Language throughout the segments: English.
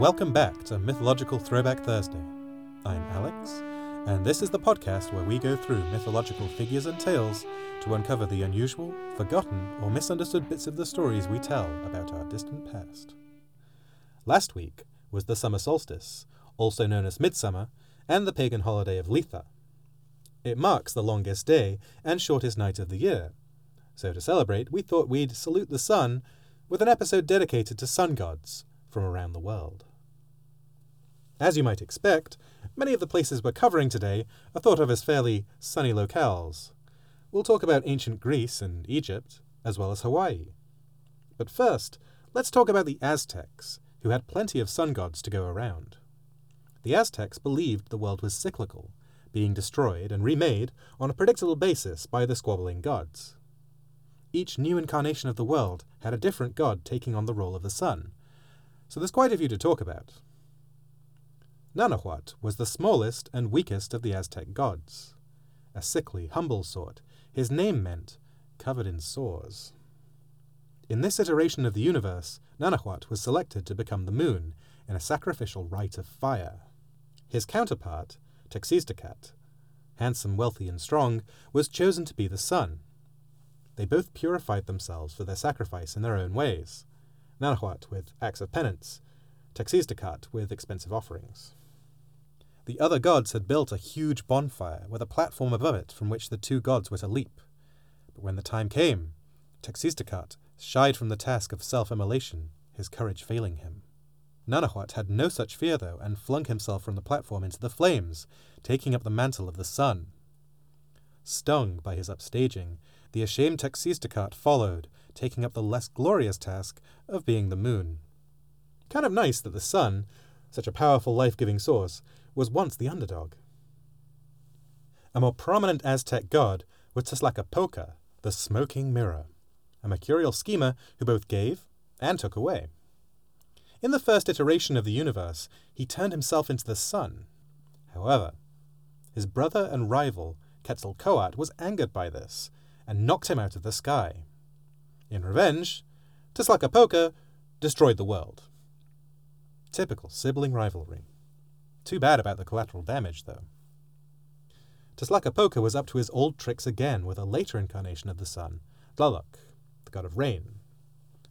Welcome back to Mythological Throwback Thursday. I'm Alex, and this is the podcast where we go through mythological figures and tales to uncover the unusual, forgotten, or misunderstood bits of the stories we tell about our distant past. Last week was the summer solstice, also known as midsummer, and the pagan holiday of Litha. It marks the longest day and shortest night of the year. So to celebrate, we thought we'd salute the sun with an episode dedicated to sun gods from around the world. As you might expect, many of the places we're covering today are thought of as fairly sunny locales. We'll talk about ancient Greece and Egypt, as well as Hawaii. But first, let's talk about the Aztecs, who had plenty of sun gods to go around. The Aztecs believed the world was cyclical, being destroyed and remade on a predictable basis by the squabbling gods. Each new incarnation of the world had a different god taking on the role of the sun, so there's quite a few to talk about. Nanahuat was the smallest and weakest of the Aztec gods. A sickly, humble sort, his name meant covered in sores. In this iteration of the universe, Nanahuat was selected to become the moon in a sacrificial rite of fire. His counterpart, Tecciztecatl, handsome, wealthy, and strong, was chosen to be the sun. They both purified themselves for their sacrifice in their own ways. Nanahuat with acts of penance, Tecciztecatl with expensive offerings. The other gods had built a huge bonfire with a platform above it from which the two gods were to leap. But when the time came, Tecciztecatl shied from the task of self immolation, his courage failing him. Nanahuat had no such fear, though, and flung himself from the platform into the flames, taking up the mantle of the sun. Stung by his upstaging, the ashamed Tecciztecatl followed, taking up the less glorious task of being the moon. Kind of nice that the sun, such a powerful life giving source, was once the underdog. A more prominent Aztec god was Tezcatlipoca, the smoking mirror, a mercurial schemer who both gave and took away. In the first iteration of the universe, he turned himself into the sun. However, his brother and rival, Quetzalcoatl, was angered by this and knocked him out of the sky. In revenge, Tezcatlipoca destroyed the world. Typical sibling rivalry. Too bad about the collateral damage, though. Tezcatlipoca was up to his old tricks again with a later incarnation of the sun, Tlaloc, the god of rain.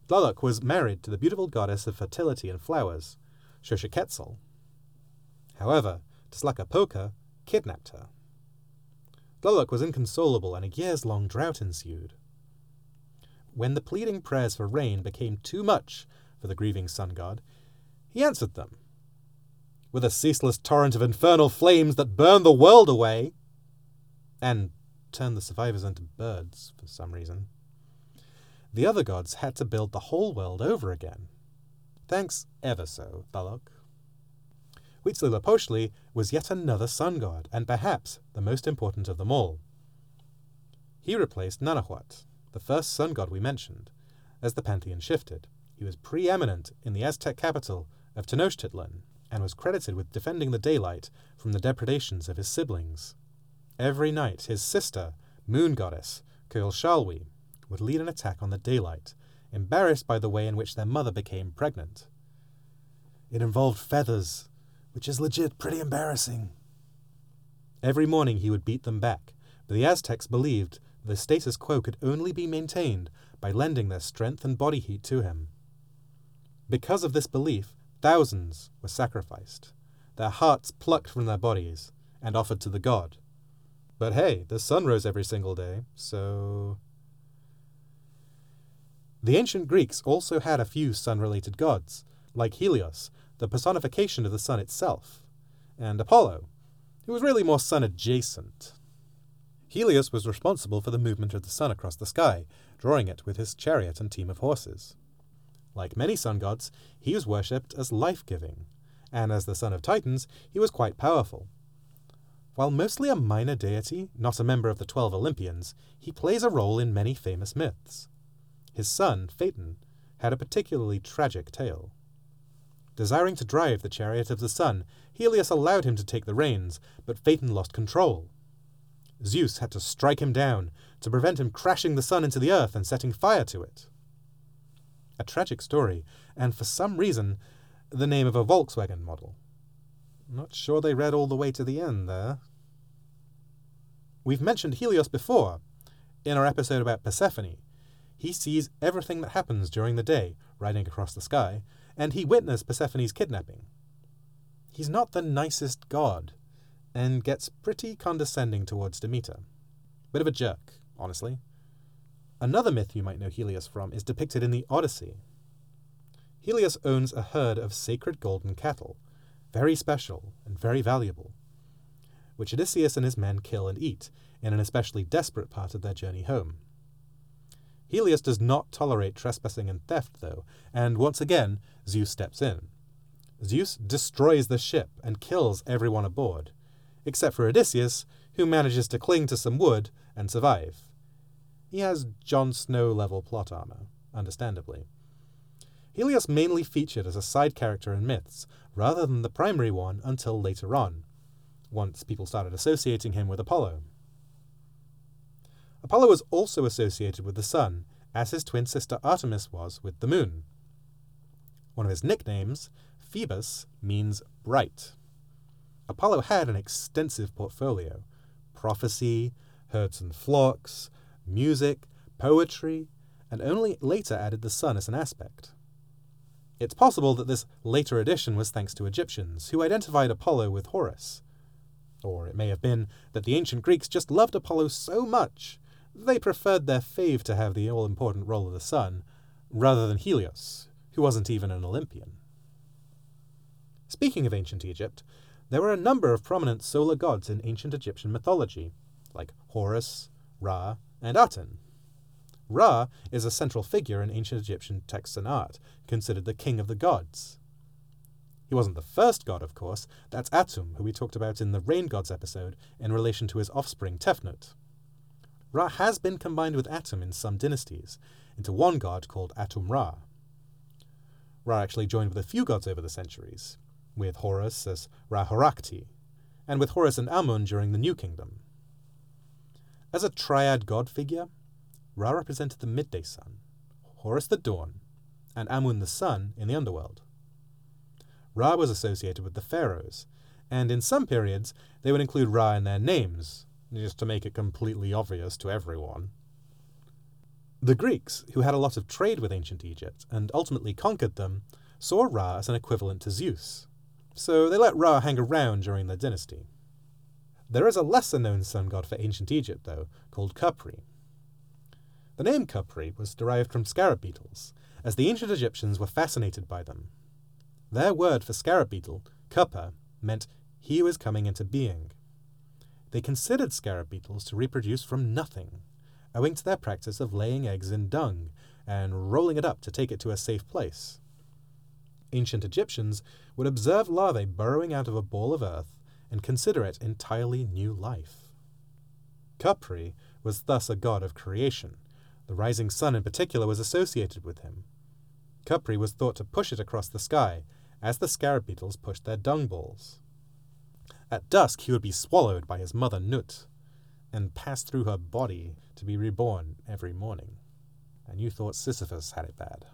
Tlaloc was married to the beautiful goddess of fertility and flowers, Xochiquetzal. However, Tezcatlipoca kidnapped her. Tlaloc was inconsolable, and a years long drought ensued. When the pleading prayers for rain became too much for the grieving sun god, he answered them with a ceaseless torrent of infernal flames that burned the world away and turned the survivors into birds for some reason. The other gods had to build the whole world over again. Thanks ever so, Tlaloc. Huitzilopochtli was yet another sun god, and perhaps the most important of them all. He replaced Nanahuat, the first sun god we mentioned. As the pantheon shifted, he was preeminent in the Aztec capital of Tenochtitlan, and was credited with defending the daylight from the depredations of his siblings. Every night, his sister, moon goddess, Coyolxauhqui, would lead an attack on the daylight, embarrassed by the way in which their mother became pregnant. It involved feathers, which is legit pretty embarrassing. Every morning he would beat them back, but the Aztecs believed the status quo could only be maintained by lending their strength and body heat to him. Because of this belief, thousands were sacrificed, their hearts plucked from their bodies and offered to the god. But hey, the sun rose every single day, so. The ancient Greeks also had a few sun related gods, like Helios, the personification of the sun itself, and Apollo, who was really more sun adjacent. Helios was responsible for the movement of the sun across the sky, drawing it with his chariot and team of horses. Like many sun gods, he was worshipped as life giving, and as the son of Titans, he was quite powerful. While mostly a minor deity, not a member of the Twelve Olympians, he plays a role in many famous myths. His son, Phaeton, had a particularly tragic tale. Desiring to drive the chariot of the sun, Helios allowed him to take the reins, but Phaeton lost control. Zeus had to strike him down to prevent him crashing the sun into the earth and setting fire to it. A tragic story, and for some reason, the name of a Volkswagen model. Not sure they read all the way to the end there. We've mentioned Helios before, in our episode about Persephone. He sees everything that happens during the day, riding across the sky, and he witnessed Persephone's kidnapping. He's not the nicest god, and gets pretty condescending towards Demeter. Bit of a jerk, honestly. Another myth you might know Helios from is depicted in the Odyssey. Helios owns a herd of sacred golden cattle, very special and very valuable, which Odysseus and his men kill and eat in an especially desperate part of their journey home. Helios does not tolerate trespassing and theft, though, and once again, Zeus steps in. Zeus destroys the ship and kills everyone aboard, except for Odysseus, who manages to cling to some wood and survive. He has Jon Snow level plot armor, understandably. Helios mainly featured as a side character in myths, rather than the primary one until later on, once people started associating him with Apollo. Apollo was also associated with the sun, as his twin sister Artemis was with the moon. One of his nicknames, Phoebus, means bright. Apollo had an extensive portfolio prophecy, herds and flocks, music, poetry, and only later added the sun as an aspect. It's possible that this later addition was thanks to Egyptians, who identified Apollo with Horus. Or it may have been that the ancient Greeks just loved Apollo so much they preferred their fave to have the all important role of the sun, rather than Helios, who wasn't even an Olympian. Speaking of ancient Egypt, there were a number of prominent solar gods in ancient Egyptian mythology, like Horus, Ra, and Aten. Ra is a central figure in ancient Egyptian texts and art, considered the king of the gods. He wasn't the first god, of course, that's Atum, who we talked about in the Rain Gods episode in relation to his offspring Tefnut. Ra has been combined with Atum in some dynasties, into one god called Atum Ra. Ra actually joined with a few gods over the centuries, with Horus as Ra Horakhti, and with Horus and Amun during the New Kingdom. As a triad god figure, Ra represented the midday sun, Horus the dawn, and Amun the sun in the underworld. Ra was associated with the pharaohs, and in some periods they would include Ra in their names, just to make it completely obvious to everyone. The Greeks, who had a lot of trade with ancient Egypt and ultimately conquered them, saw Ra as an equivalent to Zeus, so they let Ra hang around during their dynasty. There is a lesser known sun god for ancient Egypt, though, called Khepri. The name Khepri was derived from scarab beetles, as the ancient Egyptians were fascinated by them. Their word for scarab beetle, Khupa, meant he who is coming into being. They considered scarab beetles to reproduce from nothing, owing to their practice of laying eggs in dung and rolling it up to take it to a safe place. Ancient Egyptians would observe larvae burrowing out of a ball of earth and consider it entirely new life. Khepri was thus a god of creation. The rising sun in particular was associated with him. Khepri was thought to push it across the sky, as the scarab beetles pushed their dung balls. At dusk he would be swallowed by his mother Nut, and pass through her body to be reborn every morning. And you thought Sisyphus had it bad.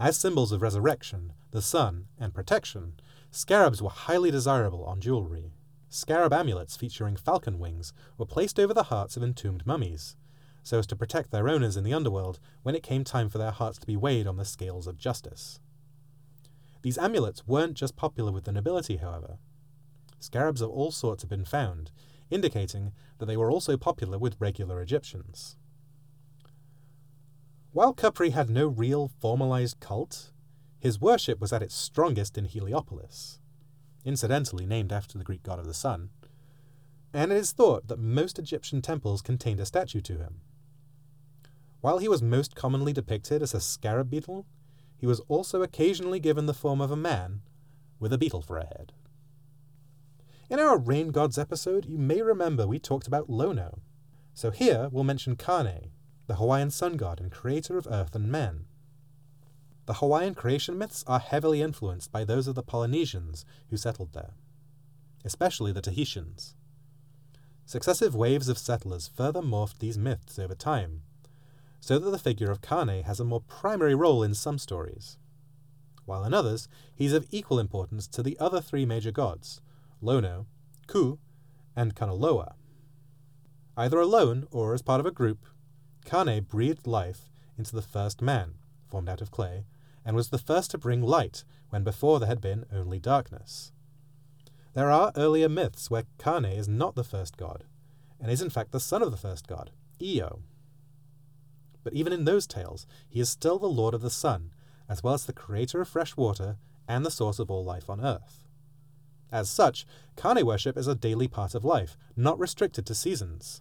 As symbols of resurrection, the sun, and protection, scarabs were highly desirable on jewelry. Scarab amulets featuring falcon wings were placed over the hearts of entombed mummies, so as to protect their owners in the underworld when it came time for their hearts to be weighed on the scales of justice. These amulets weren't just popular with the nobility, however. Scarabs of all sorts have been found, indicating that they were also popular with regular Egyptians. While Khepri had no real formalized cult, his worship was at its strongest in Heliopolis, incidentally named after the Greek god of the sun, and it is thought that most Egyptian temples contained a statue to him. While he was most commonly depicted as a scarab beetle, he was also occasionally given the form of a man with a beetle for a head. In our Rain Gods episode, you may remember we talked about Lono. So here we'll mention Kane, the Hawaiian sun god and creator of earth and man. The Hawaiian creation myths are heavily influenced by those of the Polynesians who settled there, especially the Tahitians. Successive waves of settlers further morphed these myths over time, so that the figure of Kane has a more primary role in some stories, while in others he's of equal importance to the other three major gods, Lono, Ku, and Kanaloa. Either alone or as part of a group, Kane breathed life into the first man, formed out of clay, and was the first to bring light when before there had been only darkness. There are earlier myths where Kane is not the first god, and is in fact the son of the first god, Io. But even in those tales, he is still the lord of the sun, as well as the creator of fresh water and the source of all life on earth. As such, Kane worship is a daily part of life, not restricted to seasons.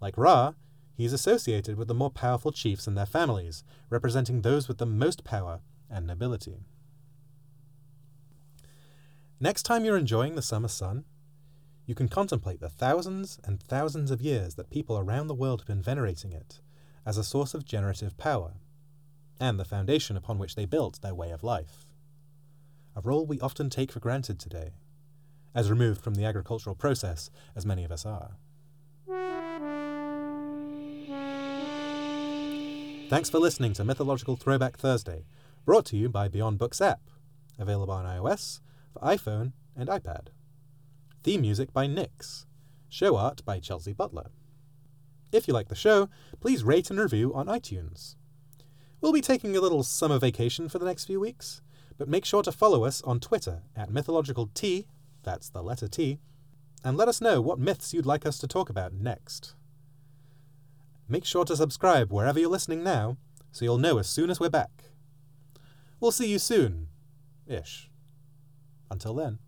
Like Ra, he is associated with the more powerful chiefs and their families, representing those with the most power and nobility. Next time you're enjoying the summer sun, you can contemplate the thousands and thousands of years that people around the world have been venerating it as a source of generative power, and the foundation upon which they built their way of life. A role we often take for granted today, as removed from the agricultural process as many of us are. Thanks for listening to Mythological Throwback Thursday, brought to you by Beyond Books app, available on iOS, for iPhone, and iPad. Theme music by Nix. Show art by Chelsea Butler. If you like the show, please rate and review on iTunes. We'll be taking a little summer vacation for the next few weeks, but make sure to follow us on Twitter at Mythological T, that's the letter T, and let us know what myths you'd like us to talk about next. Make sure to subscribe wherever you're listening now, so you'll know as soon as we're back. We'll see you soon. Ish. Until then.